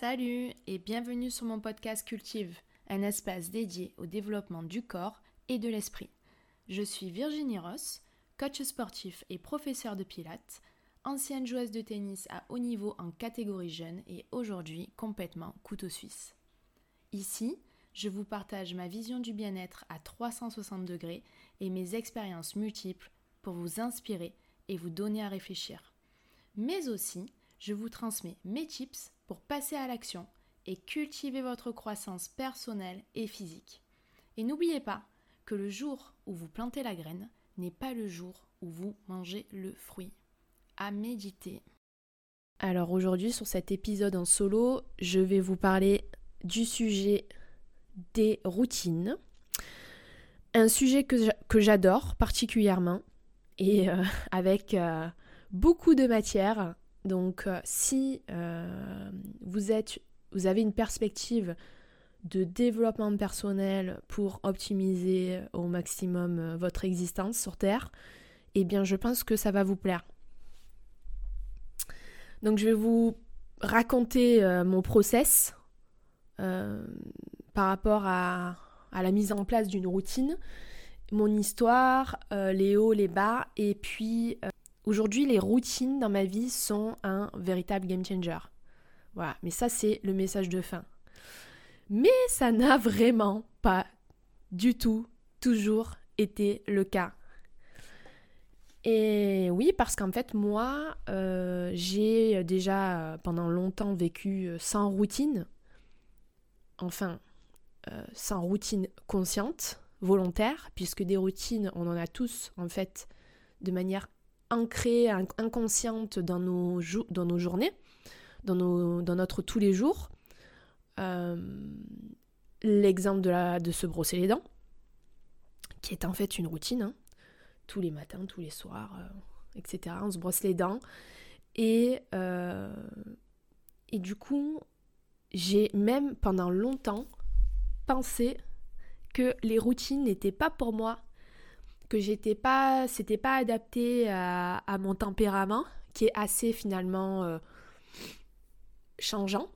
Salut et bienvenue sur mon podcast Cultive, un espace dédié au développement du corps et de l'esprit. Je suis Virginie Ross, coach sportif et professeur de pilates, ancienne joueuse de tennis à haut niveau en catégorie jeune et aujourd'hui complètement couteau suisse. Ici, je vous partage ma vision du bien-être à 360 degrés et mes expériences multiples pour vous inspirer et vous donner à réfléchir. Mais aussi, je vous transmets mes tips pour passer à l'action et cultiver votre croissance personnelle et physique. Et n'oubliez pas que le jour où vous plantez la graine n'est pas le jour où vous mangez le fruit. À méditer. Alors aujourd'hui sur cet épisode en solo, je vais vous parler du sujet des routines. Un sujet que j'adore particulièrement et euh, avec euh, beaucoup de matière. Donc euh, si vous, êtes, vous avez une perspective de développement personnel pour optimiser au maximum votre existence sur Terre, eh bien je pense que ça va vous plaire. Donc je vais vous raconter mon process par rapport à, la mise en place d'une routine, mon histoire, euh, les hauts, les bas, et puis euh, aujourd'hui les routines dans ma vie sont un véritable game changer. Voilà, mais ça c'est le message de fin. Mais ça n'a vraiment pas du tout toujours été le cas. Et oui, parce qu'en fait, moi, euh, j'ai déjà pendant longtemps vécu sans routine. Enfin, euh, sans routine consciente, volontaire, puisque des routines, on en a tous en fait de manière ancrée, inconsciente dans nos, journées, dans, notre tous les jours. Euh, l'exemple de, de se brosser les dents, qui est en fait une routine, hein. tous les matins, tous les soirs, euh, etc. On se brosse les dents. Et, et du coup, j'ai même pendant longtemps pensé que les routines n'étaient pas pour moi, que j'étais pas, c'était pas adapté à, mon tempérament, qui est assez finalement euh, changeant,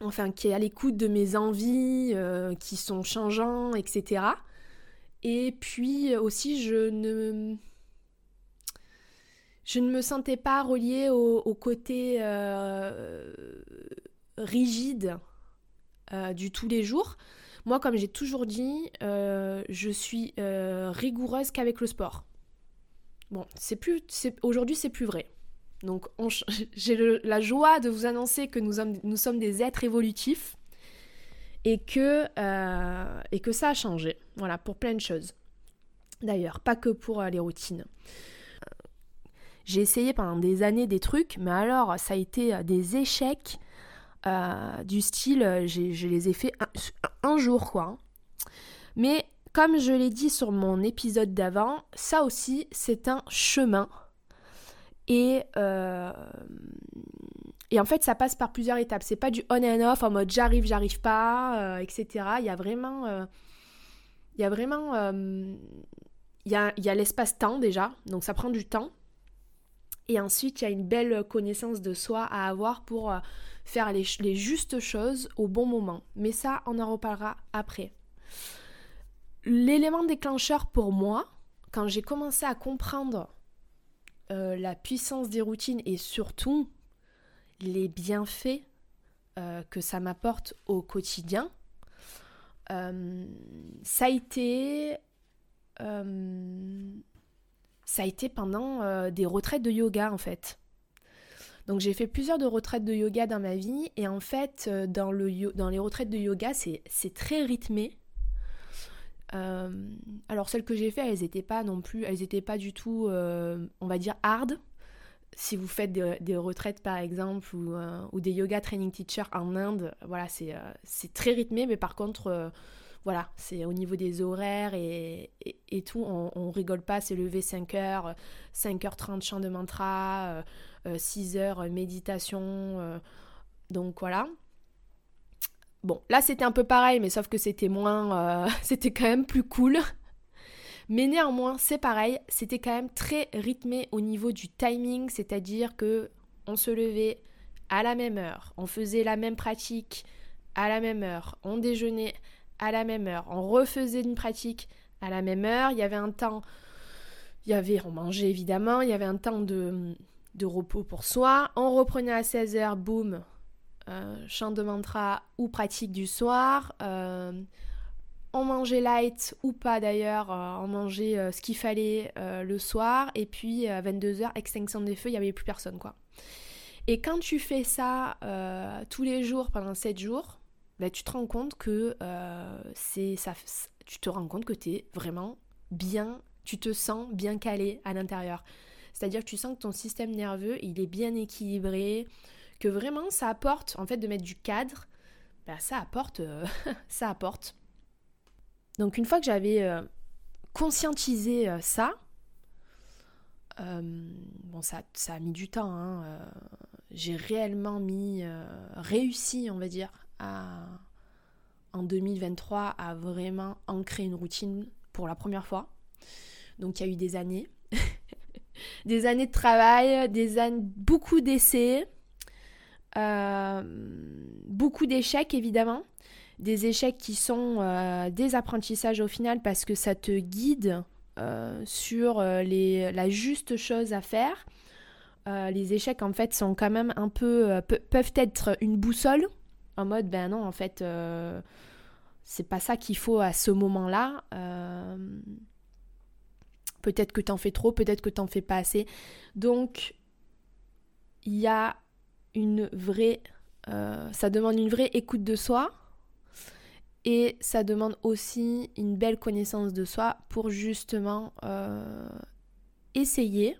enfin qui est à l'écoute de mes envies, euh, qui sont changeants, etc. Et puis aussi, je ne, me sentais pas reliée au, côté euh, rigide du tous les jours. Moi, comme j'ai toujours dit, euh, je suis euh, rigoureuse qu'avec le sport. Bon, c'est plus, aujourd'hui, c'est plus vrai. Donc, j'ai la joie de vous annoncer que nous sommes, nous sommes des êtres évolutifs et que, et que ça a changé. Voilà, pour plein de choses. D'ailleurs, pas que pour les routines. J'ai essayé pendant des années des trucs, mais alors ça a été des échecs euh, du style, euh, je les ai fait un, jour, quoi. Hein. Mais comme je l'ai dit sur mon épisode d'avant, ça aussi, c'est un chemin. Et, euh, et en fait, ça passe par plusieurs étapes. C'est pas du on and off en mode j'arrive, j'arrive pas, etc. Il y a vraiment. il y a vraiment. il y a l'espace-temps déjà, donc ça prend du temps. Et ensuite, il y a une belle connaissance de soi à avoir pour faire les, justes choses au bon moment. Mais ça, on en reparlera après. L'élément déclencheur pour moi, quand j'ai commencé à comprendre euh, la puissance des routines et surtout les bienfaits euh, que ça m'apporte au quotidien, euh, ça a été ça a été pendant des retraites de yoga en fait. Donc j'ai fait plusieurs de retraites de yoga dans ma vie et en fait euh, dans, le, dans les retraites de yoga c'est très rythmé. Euh, alors celles que j'ai fait elles n'étaient pas non plus, elles n'étaient pas du tout euh, on va dire hard. Si vous faites des, retraites par exemple ou, des yoga training teachers en Inde, voilà c'est très rythmé mais par contre voilà, c'est au niveau des horaires et, tout, on, rigole pas, c'est lever 5h, 5h30 chant de mantra, 6 euh, heures euh, méditation. Euh, donc voilà. Bon, là c'était un peu pareil, mais sauf que c'était moins. c'était quand même plus cool. Mais néanmoins, c'est pareil, c'était quand même très rythmé au niveau du timing, c'est-à-dire que on se levait à la même heure, on faisait la même pratique à la même heure, on déjeunait à la même heure, on refaisait une pratique à la même heure, il y avait un temps, il y avait, on mangeait évidemment, il y avait un temps de, de repos pour soi, on reprenait à 16h, boum, euh, chant de mantra ou pratique du soir, euh, on mangeait light ou pas d'ailleurs, euh, on mangeait ce qu'il fallait le soir, et puis à 22h, extinction des feux, il n'y avait plus personne quoi. Et quand tu fais ça tous les jours pendant 7 jours, bah, tu te rends compte que euh, c'est ça, tu te rends compte que tu es vraiment bien, tu te sens bien calé à l'intérieur. C'est-à-dire que tu sens que ton système nerveux, il est bien équilibré, que vraiment ça apporte, en fait, de mettre du cadre, bah, ça apporte, euh, ça apporte. Donc une fois que j'avais euh, conscientisé ça, bon ça, ça a mis du temps, hein, j'ai réellement mis, réussi, on va dire, en 2023 à vraiment ancrer une routine pour la première fois. Donc il y a eu des années, des années de travail, des années, beaucoup d'essais, euh, beaucoup d'échecs évidemment, des échecs qui sont euh, des apprentissages au final parce que ça te guide euh, sur les, la juste chose à faire. les échecs en fait sont quand même un peu peuvent être une boussole en mode, ben non, en fait, euh, c'est pas ça qu'il faut à ce moment-là. Euh, peut-être que t'en fais trop, peut-être que t'en fais pas assez. Donc, il y a une vraie. Euh, ça demande une vraie écoute de soi. Et ça demande aussi une belle connaissance de soi pour justement essayer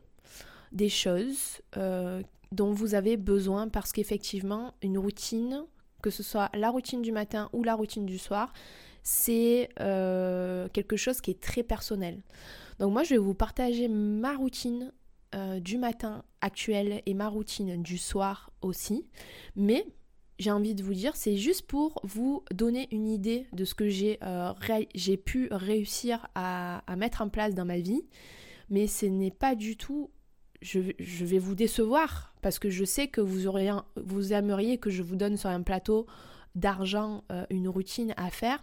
des choses dont vous avez besoin parce qu'effectivement, une routine, que ce soit la routine du matin ou la routine du soir, c'est euh, quelque chose qui est très personnel. Donc moi, je vais vous partager ma routine euh, du matin actuelle et ma routine du soir aussi. Mais j'ai envie de vous dire, c'est juste pour vous donner une idée de ce que j'ai euh, pu réussir à, à, mettre en place dans ma vie. Mais ce n'est pas du tout je, vais vous décevoir parce que je sais que vous, auriez, vous aimeriez que je vous donne sur un plateau d'argent euh, une routine à faire,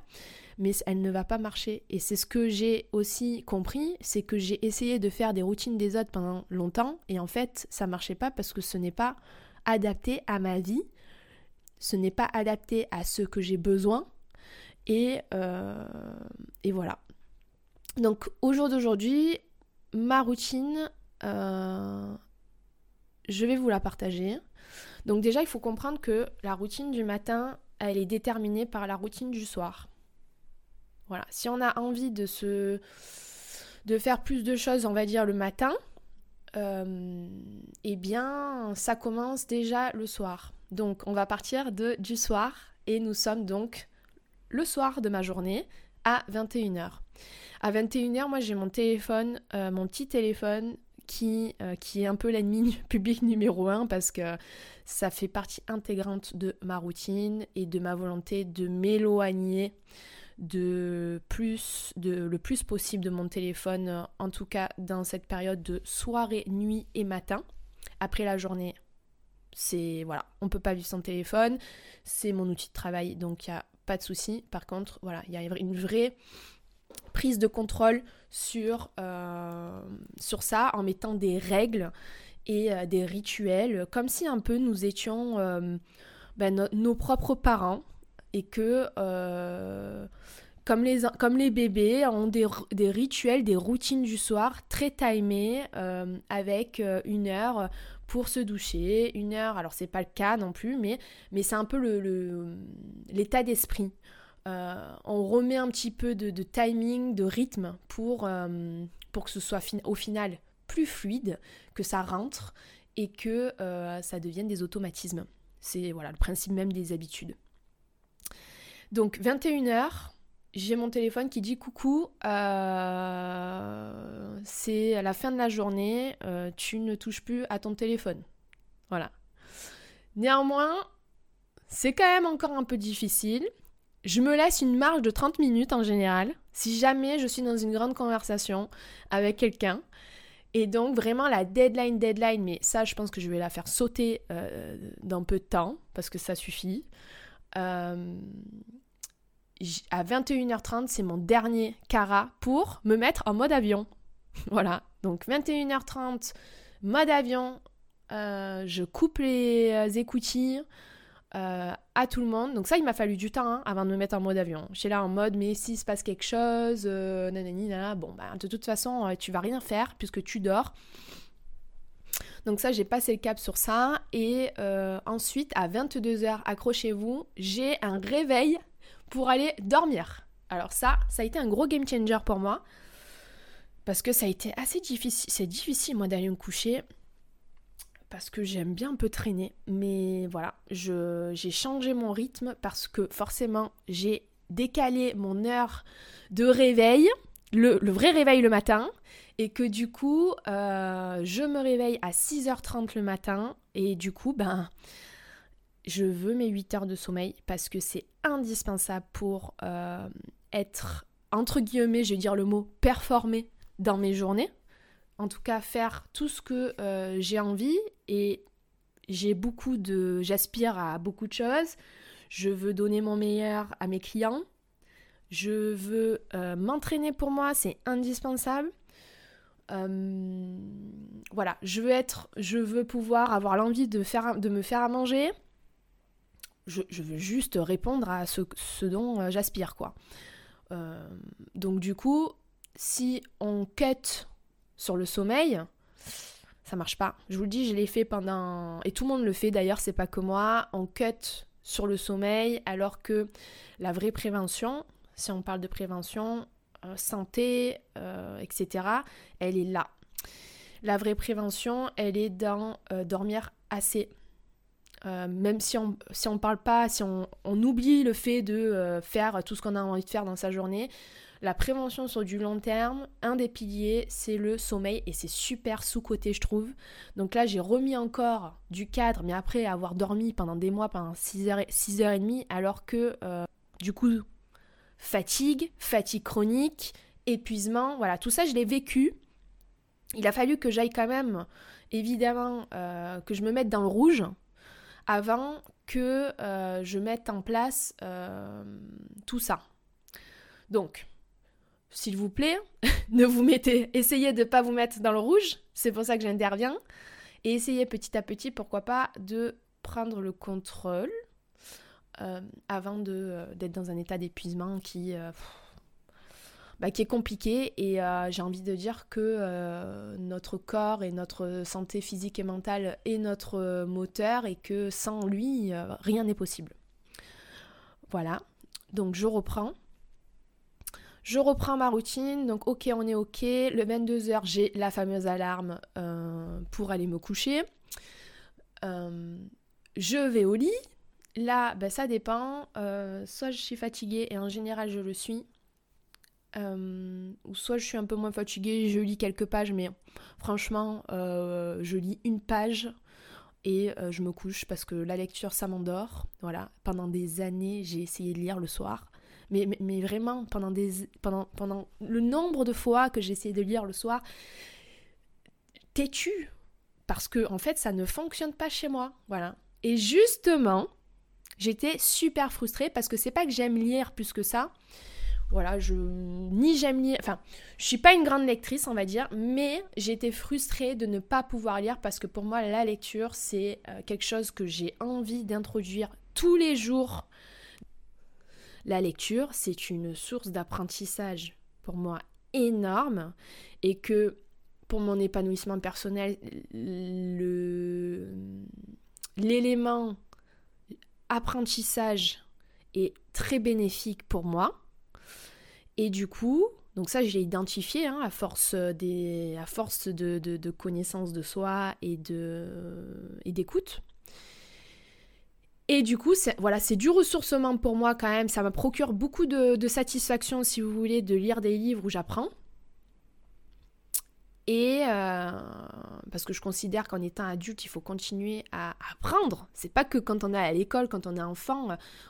mais elle ne va pas marcher. Et c'est ce que j'ai aussi compris, c'est que j'ai essayé de faire des routines des autres pendant longtemps et en fait ça marchait pas parce que ce n'est pas adapté à ma vie, ce n'est pas adapté à ce que j'ai besoin et, euh, et voilà. Donc au jour d'aujourd'hui, ma routine, euh, je vais vous la partager. Donc déjà, il faut comprendre que la routine du matin, elle est déterminée par la routine du soir. Voilà, si on a envie de se de faire plus de choses, on va dire le matin, euh, eh bien, ça commence déjà le soir. Donc, on va partir de du soir et nous sommes donc le soir de ma journée à 21h. À 21h, moi j'ai mon téléphone, euh, mon petit téléphone qui, euh, qui est un peu l'ennemi public numéro un parce que ça fait partie intégrante de ma routine et de ma volonté de m'éloigner de plus de le plus possible de mon téléphone en tout cas dans cette période de soirée, nuit et matin. Après la journée, c'est voilà, on peut pas vivre sans téléphone, c'est mon outil de travail donc il y a pas de souci. Par contre, voilà, il y a une vraie prise de contrôle sur, euh, sur ça en mettant des règles et euh, des rituels, comme si un peu nous étions euh, ben, nos propres parents et que comme, les, comme les bébés ont des, des, rituels, des routines du soir très timées avec une heure pour se doucher, une heure, alors c'est pas le cas non plus, mais, mais c'est un peu l'état le, d'esprit. Euh, on remet un petit peu de, timing, de rythme pour, euh, que ce soit au final plus fluide, que ça rentre et que euh, ça devienne des automatismes. C'est voilà le principe même des habitudes. Donc 21h, j'ai mon téléphone qui dit coucou, c'est à la fin de la journée, tu ne touches plus à ton téléphone. Voilà. Néanmoins, c'est quand même encore un peu difficile je me laisse une marge de 30 minutes en général, si jamais je suis dans une grande conversation avec quelqu'un Et donc vraiment la deadline, deadline, mais ça je pense que je vais la faire sauter euh, dans peu de temps, parce que ça suffit. Euh, à 21h30, c'est mon dernier cara pour me mettre en mode avion. voilà, donc 21h30, mode avion, euh, je coupe les écoutilles, euh, à tout le monde. Donc ça, il m'a fallu du temps hein, avant de me mettre en mode avion. J'étais là en mode, mais s'il se passe quelque chose, euh, nanani, nanana, bon, bah, de toute façon, euh, tu vas rien faire puisque tu dors. Donc ça, j'ai passé le cap sur ça. Et ensuite, à 22h, accrochez-vous, j'ai un réveil pour aller dormir. Alors ça, ça a été un gros game changer pour moi. Parce que ça a été assez difficile. C'est difficile, moi, d'aller me coucher parce que j'aime bien un peu traîner. Mais voilà, j'ai changé mon rythme parce que forcément, j'ai décalé mon heure de réveil, le, vrai réveil le matin, et que du coup, euh, je me réveille à 6h30 le matin, et du coup, ben, je veux mes 8 heures de sommeil parce que c'est indispensable pour euh, être, entre guillemets, je vais dire le mot, performer dans mes journées en tout cas faire tout ce que euh, j'ai envie et j'ai beaucoup de j'aspire à beaucoup de choses. Je veux donner mon meilleur à mes clients. Je veux euh, m'entraîner pour moi, c'est indispensable. Euh, voilà, je veux être, je veux pouvoir avoir l'envie de, me faire à manger. Je, veux juste répondre à ce, ce dont j'aspire, quoi. donc du coup, si on quête sur le sommeil, ça marche pas. Je vous le dis, je l'ai fait pendant. Et tout le monde le fait d'ailleurs, c'est pas que moi. On cut sur le sommeil, alors que la vraie prévention, si on parle de prévention, euh, santé, euh, etc., elle est là. La vraie prévention, elle est dans euh, dormir assez. même si on si parle pas, si on, on oublie le fait de faire tout ce qu'on a envie de faire dans sa journée, la prévention sur du long terme, un des piliers, c'est le sommeil et c'est super sous-côté, je trouve. Donc là, j'ai remis encore du cadre, mais après avoir dormi pendant des mois, pendant 6h, 6h30, alors que euh, du coup, fatigue, fatigue chronique, épuisement, voilà, tout ça, je l'ai vécu. Il a fallu que j'aille quand même, évidemment, euh, que je me mette dans le rouge avant que euh, je mette en place tout ça. Donc, s'il vous plaît, ne vous mettez, essayez de ne pas vous mettre dans le rouge, c'est pour ça que j'interviens, et essayez petit à petit, pourquoi pas, de prendre le contrôle euh, avant euh, d'être dans un état d'épuisement qui, euh, bah, qui est compliqué, et j'ai envie de dire que notre corps et notre santé physique et mentale est notre moteur, et que sans lui, rien n'est possible. Voilà, donc je reprends. Je reprends ma routine, donc ok, on est ok. Le 22h, j'ai la fameuse alarme euh, pour aller me coucher. Euh, je vais au lit. Là, ben, ça dépend. Euh, soit je suis fatiguée, et en général, je le suis. ou soit je suis un peu moins fatiguée, je lis quelques pages, mais franchement, je lis une page et je me couche parce que la lecture, ça m'endort. Voilà, pendant des années, j'ai essayé de lire le soir mais, mais, vraiment, pendant, des, pendant, pendant le nombre de fois que j'ai essayé de lire le soir, têtu. Parce que, en fait, ça ne fonctionne pas chez moi. Voilà. Et justement, j'étais super frustrée parce que c'est pas que j'aime lire plus que ça. Voilà, je ni j'aime lire, enfin, je suis pas une grande lectrice, on va dire, mais j'étais frustrée de ne pas pouvoir lire parce que pour moi la lecture c'est euh, quelque chose que j'ai envie d'introduire tous les jours la lecture, c'est une source d'apprentissage pour moi énorme et que pour mon épanouissement personnel, l'élément apprentissage est très bénéfique pour moi. Et du coup, donc ça, je l'ai identifié hein, à force, force de, de, connaissance de soi et d'écoute. Et du coup, c'est, voilà, c'est du ressourcement pour moi quand même. Ça me procure beaucoup de, satisfaction, si vous voulez, de lire des livres où j'apprends. Et euh, parce que je considère qu'en étant adulte, il faut continuer à apprendre. C'est pas que quand on est à l'école, quand on est enfant.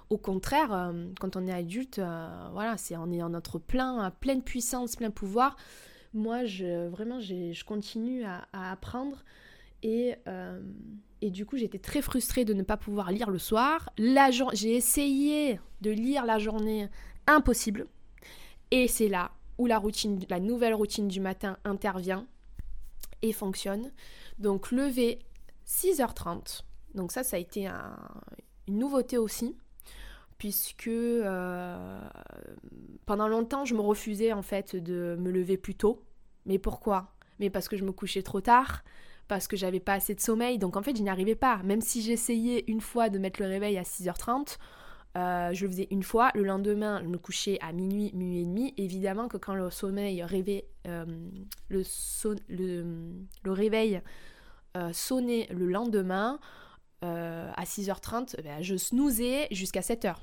au contraire, euh, quand on est adulte, euh, voilà, c'est on est en notre plein, pleine puissance, plein pouvoir moi, je, vraiment, je continue à, apprendre. Et, euh, et, du coup, j'étais très frustrée de ne pas pouvoir lire le soir. J'ai essayé de lire la journée, impossible. Et c'est là où la nouvelle routine du matin intervient et fonctionne. Donc, lever 6h30. Donc ça, ça a été une nouveauté aussi puisque euh, pendant longtemps, je me refusais en fait de me lever plus tôt. Mais pourquoi? Mais parce que je me couchais trop tard, parce que j'avais pas assez de sommeil, donc en fait, je n'y arrivais pas. Même si j'essayais une fois de mettre le réveil à 6h30, euh, je le faisais une fois. Le lendemain, je me couchais à minuit, minuit et demi. Évidemment que quand le sommeil rêvait, euh, le, réveil sonnait le lendemain, à 6h30, eh ben, je snoozais jusqu'à 7h.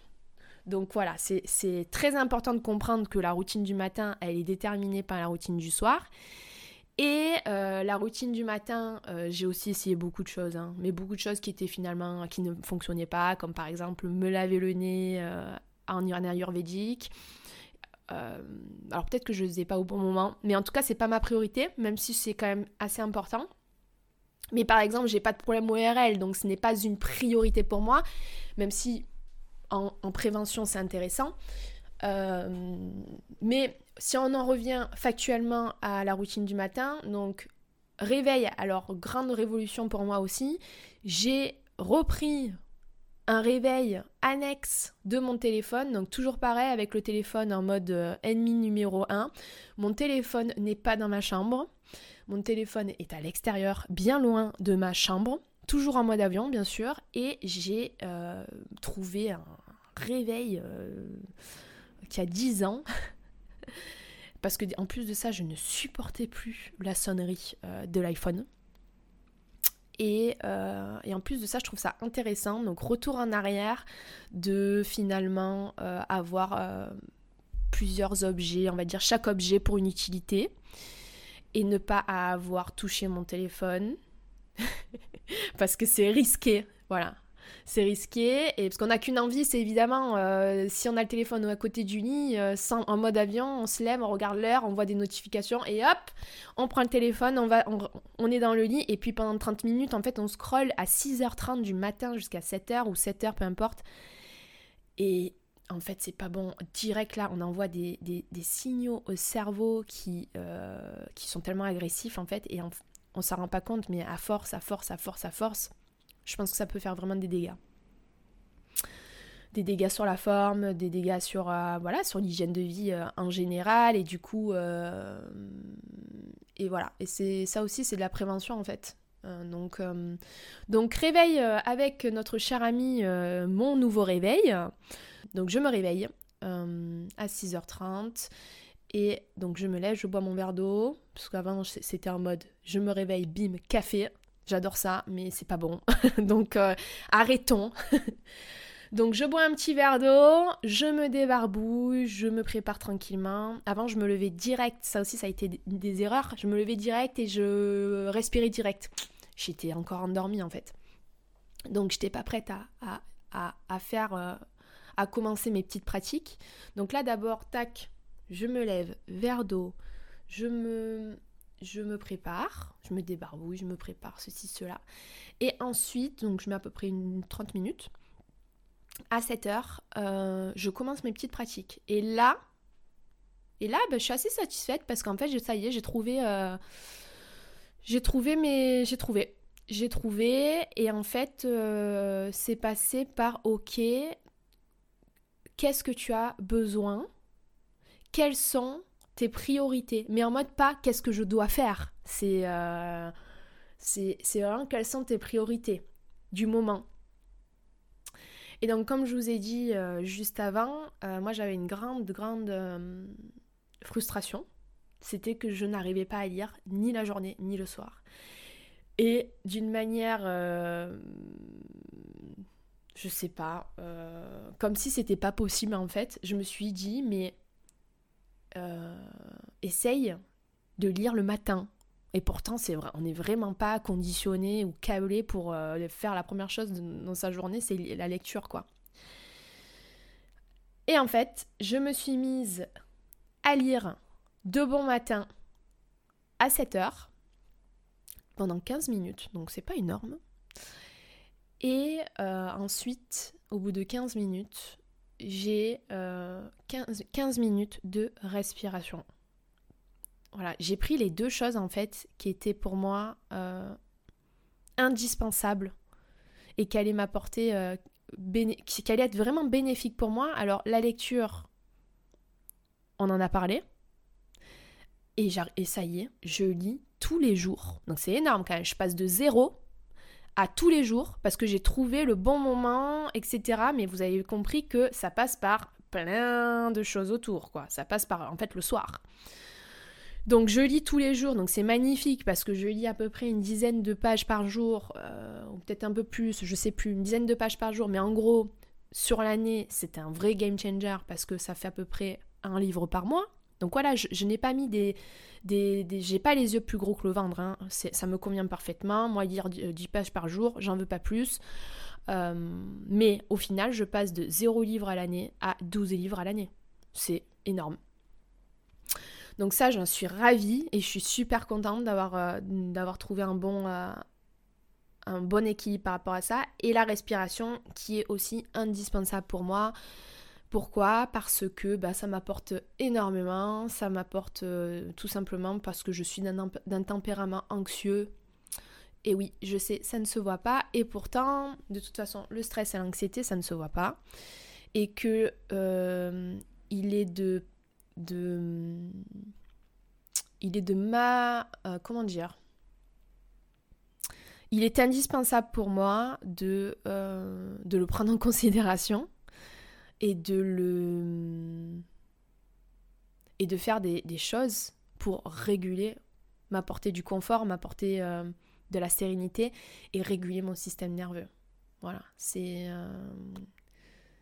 Donc voilà, c'est très important de comprendre que la routine du matin, elle est déterminée par la routine du soir. Et euh, la routine du matin, euh, j'ai aussi essayé beaucoup de choses, hein. mais beaucoup de choses qui étaient finalement, qui ne fonctionnaient pas, comme par exemple me laver le nez euh, en ayurvédique. alors peut-être que je ne faisais pas au bon moment, mais en tout cas c'est pas ma priorité, même si c'est quand même assez important. Mais par exemple, j'ai pas de problème ORL, donc ce n'est pas une priorité pour moi, même si en, prévention, c'est intéressant. Euh, mais si on en revient factuellement à la routine du matin, donc réveil, alors grande révolution pour moi aussi, j'ai repris un réveil annexe de mon téléphone, donc toujours pareil avec le téléphone en mode euh, ennemi numéro 1. Mon téléphone n'est pas dans ma chambre, mon téléphone est à l'extérieur, bien loin de ma chambre. Toujours en mode avion bien sûr, et j'ai euh, trouvé un réveil qui a 10 ans. Parce que en plus de ça, je ne supportais plus la sonnerie euh, de l'iPhone. Et, et, en plus de ça, je trouve ça intéressant. Donc retour en arrière de finalement avoir plusieurs objets, on va dire chaque objet pour une utilité. Et ne pas avoir touché mon téléphone, parce que c'est risqué. Voilà. C'est risqué, et parce qu'on n'a qu'une envie, c'est évidemment, euh, si on a le téléphone à côté du lit, euh, en mode avion, on se lève, on regarde l'heure, on voit des notifications, et hop, on prend le téléphone, on, va, on, est dans le lit, et puis pendant 30 minutes, en fait, on scrolle à 6h30 du matin jusqu'à 7h, ou 7h, peu importe. Et en fait, c'est pas bon. Direct là, on envoie des, signaux au cerveau qui, euh, qui sont tellement agressifs, en fait, et en, on s'en rend pas compte, mais à force, à force, à force, à force, je pense que ça peut faire vraiment des dégâts. Des dégâts sur la forme, des dégâts sur euh, voilà sur l'hygiène de vie euh, en général et du coup euh, et voilà. Et c'est ça aussi c'est de la prévention en fait. Donc donc réveil avec notre cher ami mon nouveau réveil. Donc je me réveille à 6h30 et donc je me lève, je bois mon verre d'eau, parce qu'avant c'était en mode je me réveille, bim, café. J'adore ça, mais c'est pas bon. donc euh, arrêtons. donc je bois un petit verre d'eau, je me débarbouille, je me prépare tranquillement. Avant je me levais direct, ça aussi ça a été des erreurs. Je me levais direct et je respirais direct. J'étais encore endormie en fait. Donc j'étais pas prête à, à, à, faire, euh, à commencer mes petites pratiques. Donc là d'abord, tac, je me lève, verre d'eau, je me, je me prépare, je me débarbouille, je me prépare ceci, cela. Et ensuite, donc je mets à peu près une 30 minutes. À 7 heures, euh, je commence mes petites pratiques. Et là, et là, ben, je suis assez satisfaite parce qu'en fait, ça y est, j'ai trouvé, euh, j'ai trouvé mes, j'ai trouvé, j'ai trouvé. Et en fait, euh, c'est passé par OK. Qu'est-ce que tu as besoin? Quelles sont tes priorités, mais en mode pas qu'est-ce que je dois faire. C'est euh, c'est vraiment quelles sont tes priorités du moment. Et donc comme je vous ai dit euh, juste avant, euh, moi j'avais une grande, grande frustration. C'était que je n'arrivais pas à lire ni la journée ni le soir. Et d'une manière, je sais pas, comme si c'était pas possible en fait, je me suis dit mais euh, essaye de lire le matin. Et pourtant, c'est vrai, on n'est vraiment pas conditionné ou câblé pour euh, faire la première chose dans sa journée, c'est la lecture, quoi. Et en fait, je me suis mise à lire de bon matin à 7 heures pendant 15 minutes, donc c'est pas énorme. Et euh, ensuite, au bout de 15 minutes, j'ai 15, euh, minutes de respiration. Voilà, j'ai pris les deux choses en fait qui étaient pour moi euh, indispensables et qui allaient m'apporter, qui allaient être vraiment bénéfiques pour moi. Alors la lecture, on en a parlé. Et, et ça y est, je lis tous les jours. Donc c'est énorme quand même. Je passe de zéro à tous les jours parce que j'ai trouvé le bon moment, etc. Mais vous avez compris que ça passe par plein de choses autour, quoi. Ça passe par, en fait, le soir. Donc je lis tous les jours, donc c'est magnifique parce que je lis à peu près une dizaine de pages par jour, euh, ou peut-être un peu plus, je sais plus, une dizaine de pages par jour, mais en gros, sur l'année, c'est un vrai game changer parce que ça fait à peu près un livre par mois. Donc voilà, je, n'ai pas mis des... des, j'ai pas les yeux plus gros que le ventre, hein. ça me convient parfaitement. Moi, lire 10 euh, pages par jour, j'en veux pas plus. Euh, mais au final, je passe de 0 livres à l'année à 12 livres à l'année. C'est énorme. Donc ça, j'en suis ravie et je suis super contente d'avoir euh, trouvé un bon, un bon équilibre par rapport à ça. Et la respiration qui est aussi indispensable pour moi. Pourquoi? Parce que bah, ça m'apporte énormément, ça m'apporte euh, tout simplement parce que je suis d'un tempérament anxieux. Et oui, je sais, ça ne se voit pas. Et pourtant, de toute façon, le stress et l'anxiété, ça ne se voit pas. Et que euh, il est de, de, il est de ma, euh, comment dire? Il est indispensable pour moi de, de le prendre en considération et de le et de faire des, choses pour réguler, m'apporter du confort, m'apporter euh, de la sérénité et réguler mon système nerveux. Voilà, c'est euh,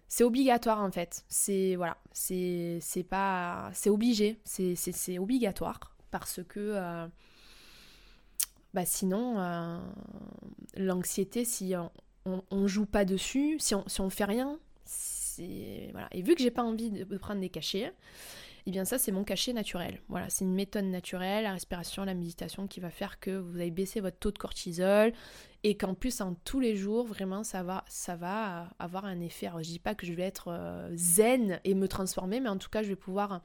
c'est obligatoire en fait. C'est voilà, c'est c'est pas c'est obligé, c'est c'est obligatoire parce que euh, bah sinon l'anxiété si on, on, joue pas dessus, si on si on fait rien, voilà. Et vu que j'ai pas envie de prendre des cachets, et eh bien ça c'est mon cachet naturel. Voilà, c'est une méthode naturelle, la respiration, la méditation qui va faire que vous allez baisser votre taux de cortisol et qu'en plus en tous les jours vraiment ça va ça va avoir un effet. Alors je dis pas que je vais être euh, zen et me transformer, mais en tout cas je vais pouvoir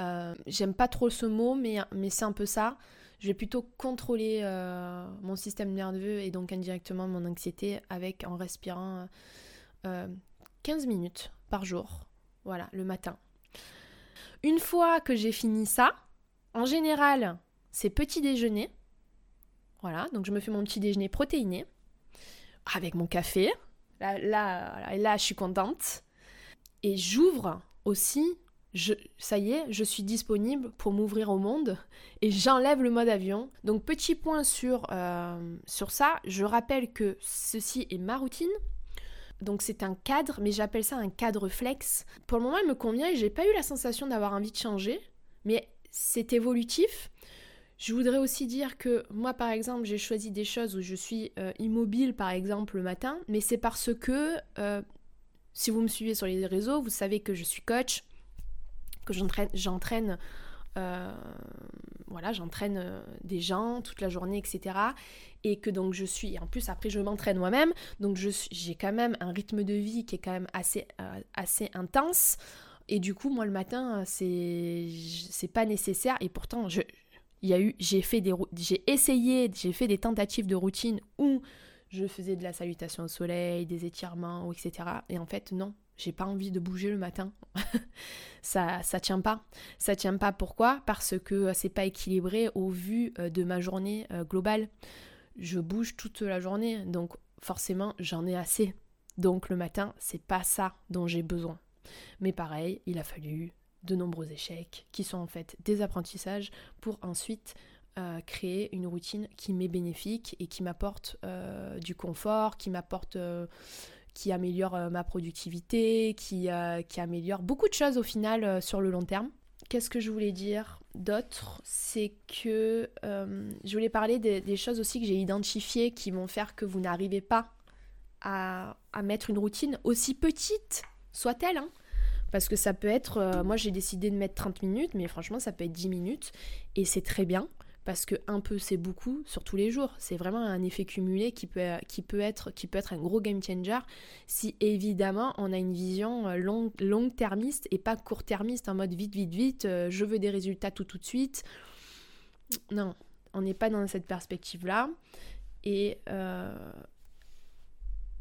euh, j'aime pas trop ce mot, mais, mais c'est un peu ça. Je vais plutôt contrôler euh, mon système nerveux et donc indirectement mon anxiété avec en respirant 15 minutes par jour, voilà, le matin. Une fois que j'ai fini ça, en général, c'est petit déjeuner. Voilà, donc je me fais mon petit déjeuner protéiné avec mon café. Là, là, là je suis contente. Et j'ouvre aussi, ça y est, je suis disponible pour m'ouvrir au monde et j'enlève le mode avion. Donc petit point sur, euh, sur ça, je rappelle que ceci est ma routine, donc c'est un cadre, mais j'appelle ça un cadre flex. Pour le moment, il me convient et j'ai pas eu la sensation d'avoir envie de changer, mais c'est évolutif. Je voudrais aussi dire que moi, par exemple, j'ai choisi des choses où je suis euh, immobile, par exemple, le matin, mais c'est parce que, euh, si vous me suivez sur les réseaux, vous savez que je suis coach, que j'entraîne euh, voilà, j'entraîne euh, des gens toute la journée, etc. Et que donc je suis, en plus après je m'entraîne moi-même, donc j'ai quand même un rythme de vie qui est quand même assez, euh, assez intense. Et du coup, moi le matin, c'est c'est pas nécessaire. Et pourtant, eu, j'ai j'ai essayé, j'ai fait des tentatives de routine où je faisais de la salutation au soleil, des étirements, etc. Et en fait, non, j'ai pas envie de bouger le matin. ça ça tient pas. Ça tient pas pourquoi? Parce que euh, c'est pas équilibré au vu euh, de ma journée euh, globale. Je bouge toute la journée donc forcément j'en ai assez. Donc le matin, c'est pas ça dont j'ai besoin. Mais pareil, il a fallu de nombreux échecs qui sont en fait des apprentissages pour ensuite créer une routine qui m'est bénéfique et qui m'apporte du confort, qui m'apporte qui améliore euh, ma productivité, qui, euh, qui, améliore beaucoup de choses au final euh, sur le long terme. Qu'est-ce que je voulais dire d'autre? C'est que je voulais parler des, choses aussi que j'ai identifiées qui vont faire que vous n'arrivez pas à, à, mettre une routine aussi petite soit-elle. Hein. parce que ça peut être, moi j'ai décidé de mettre 30 minutes, mais franchement ça peut être 10 minutes et c'est très bien. Parce que un peu c'est beaucoup sur tous les jours. C'est vraiment un effet cumulé qui peut, qui peut, être, qui peut être un gros game changer si évidemment on a une vision euh, long, long termiste et pas court-termiste en mode vite, vite, vite, euh, je veux des résultats tout, tout de suite. Non, on n'est pas dans cette perspective-là. Et euh,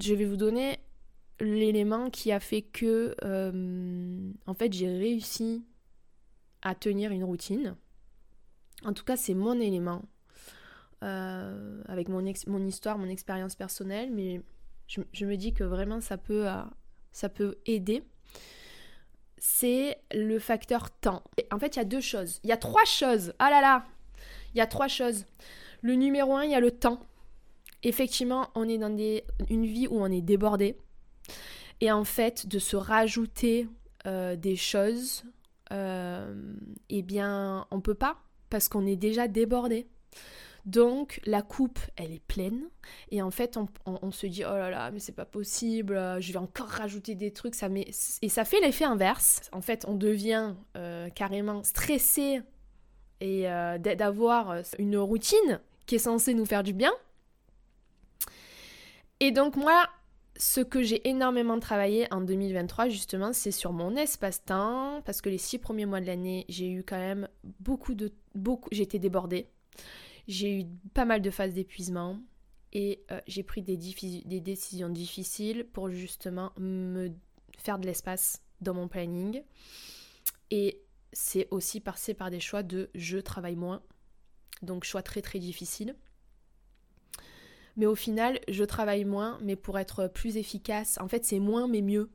je vais vous donner l'élément qui a fait que, en fait, j'ai réussi à tenir une routine en tout cas, c'est mon élément. Euh, avec mon, histoire, mon expérience personnelle, mais je, me dis que vraiment ça peut, euh, ça peut aider. C'est le facteur temps. en fait, il y a deux choses. Il y a trois choses. Ah là là Il y a trois choses. Le numéro un, il y a le temps. Effectivement, on est dans une vie où on est débordé. Et en fait, de se rajouter euh, des choses, eh bien, on peut pas parce qu'on est déjà débordé. Donc la coupe, elle est pleine et en fait on, se dit oh là là mais c'est pas possible, je vais encore rajouter des trucs, ça met... et ça fait l'effet inverse. En fait on devient euh, carrément stressé et euh, d'avoir une routine qui est censée nous faire du bien. Et donc moi ce que j'ai énormément travaillé en 2023, justement, c'est sur mon espace-temps, parce que les six premiers mois de l'année, j'ai eu quand même beaucoup de... Beaucoup, été débordée. J'ai eu pas mal de phases d'épuisement et euh, j'ai pris des, décisions difficiles pour justement me faire de l'espace dans mon planning. Et c'est aussi passé par des choix de je travaille moins. Donc choix très très difficiles. Mais au final, je travaille moins, mais pour être plus efficace. En fait, c'est moins, mais mieux.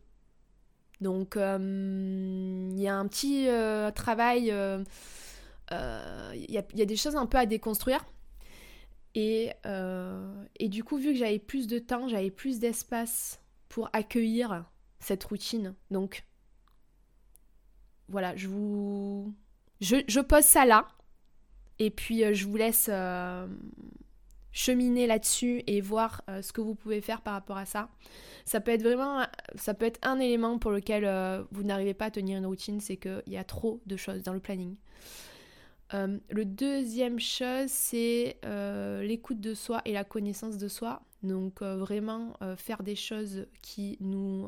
Donc, euh, il y a un petit euh, travail, il y, a, des choses un peu à déconstruire. Et, et du coup, vu que j'avais plus de temps, j'avais plus d'espace pour accueillir cette routine. Donc, voilà, je vous... Je, pose ça là. Et puis, je vous laisse cheminer là-dessus et voir euh, ce que vous pouvez faire par rapport à ça. Ça peut être vraiment, ça peut être un élément pour lequel euh, vous n'arrivez pas à tenir une routine, c'est qu'il y a trop de choses dans le planning. Euh, le deuxième chose, c'est l'écoute de soi et la connaissance de soi. Donc vraiment faire des choses qui nous,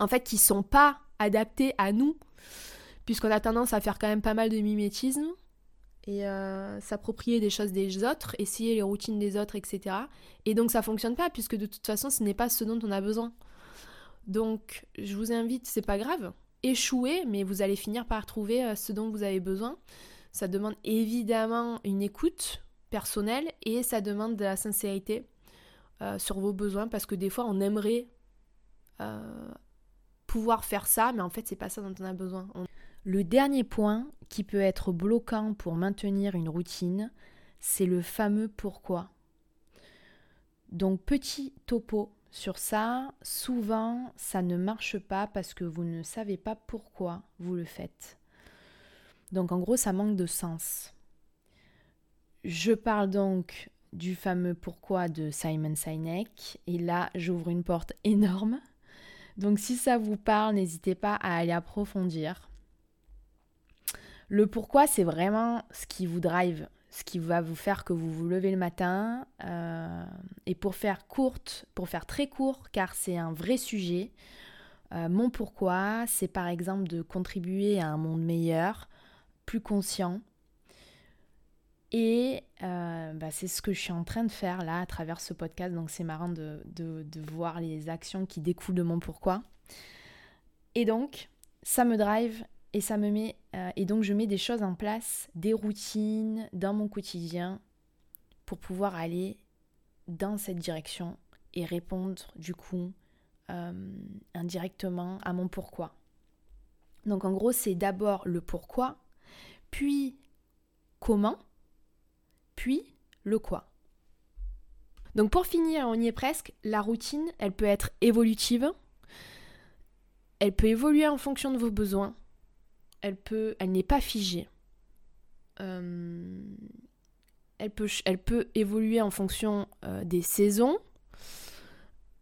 en fait, qui sont pas adaptées à nous, puisqu'on a tendance à faire quand même pas mal de mimétisme et euh, s'approprier des choses des autres, essayer les routines des autres, etc. Et donc ça fonctionne pas puisque de toute façon ce n'est pas ce dont on a besoin. Donc je vous invite, c'est pas grave, échouez, mais vous allez finir par trouver euh, ce dont vous avez besoin. Ça demande évidemment une écoute personnelle et ça demande de la sincérité euh, sur vos besoins parce que des fois on aimerait pouvoir faire ça, mais en fait c'est pas ça dont on a besoin. Le dernier point qui peut être bloquant pour maintenir une routine, c'est le fameux pourquoi. Donc petit topo sur ça, souvent ça ne marche pas parce que vous ne savez pas pourquoi vous le faites. Donc en gros ça manque de sens. Je parle donc du fameux pourquoi de Simon Sinek et là j'ouvre une porte énorme. Donc si ça vous parle, n'hésitez pas à aller approfondir. Le pourquoi, c'est vraiment ce qui vous drive, ce qui va vous faire que vous vous levez le matin. Euh, et pour faire courte, pour faire très court, car c'est un vrai sujet, euh, mon pourquoi, c'est par exemple de contribuer à un monde meilleur, plus conscient. Et euh, bah, c'est ce que je suis en train de faire là à travers ce podcast. Donc c'est marrant de, de voir les actions qui découlent de mon pourquoi. Et donc, ça me drive et ça me met euh, et donc je mets des choses en place, des routines dans mon quotidien pour pouvoir aller dans cette direction et répondre du coup euh, indirectement à mon pourquoi. Donc en gros c'est d'abord le pourquoi, puis comment, puis le quoi? Donc pour finir, on y est presque, la routine, elle peut être évolutive, elle peut évoluer en fonction de vos besoins, elle elle n'est pas figée. Euh, elle, peut, elle peut évoluer en fonction euh, des saisons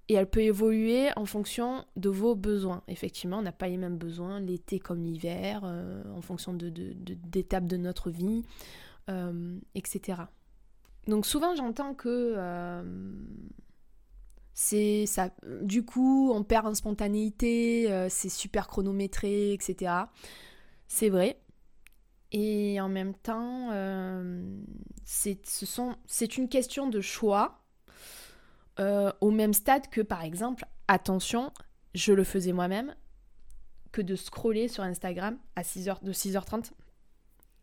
et elle peut évoluer en fonction de vos besoins. Effectivement, on n'a pas les mêmes besoins l'été comme l'hiver, euh, en fonction d'étapes de, de, de, notre vie. etc. Donc souvent j'entends que c'est ça. Du coup, on perd en spontanéité, c'est super chronométré, etc. C'est vrai. Et en même temps, c'est une question de choix euh, au même stade que par exemple, attention, je le faisais moi-même, que de scroller sur Instagram à 6h, de 6h30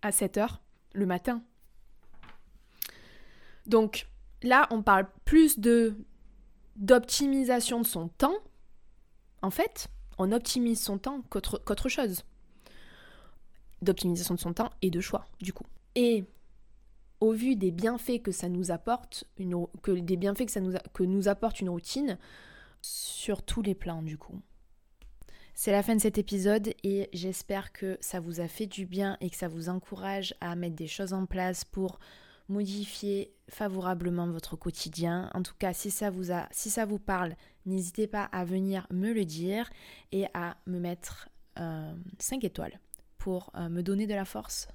à 7h le matin. Donc là, on parle plus de d'optimisation de son temps. En fait, on optimise son temps qu'autre chose. D'optimisation de son temps et de choix, du coup. Et au vu des bienfaits que ça nous apporte, que des bienfaits que ça nous, que nous apporte une routine, sur tous les plans du coup. C'est la fin de cet épisode et j'espère que ça vous a fait du bien et que ça vous encourage à mettre des choses en place pour modifier favorablement votre quotidien. En tout cas, si ça vous a si ça vous parle, n'hésitez pas à venir me le dire et à me mettre 5 euh, étoiles pour euh, me donner de la force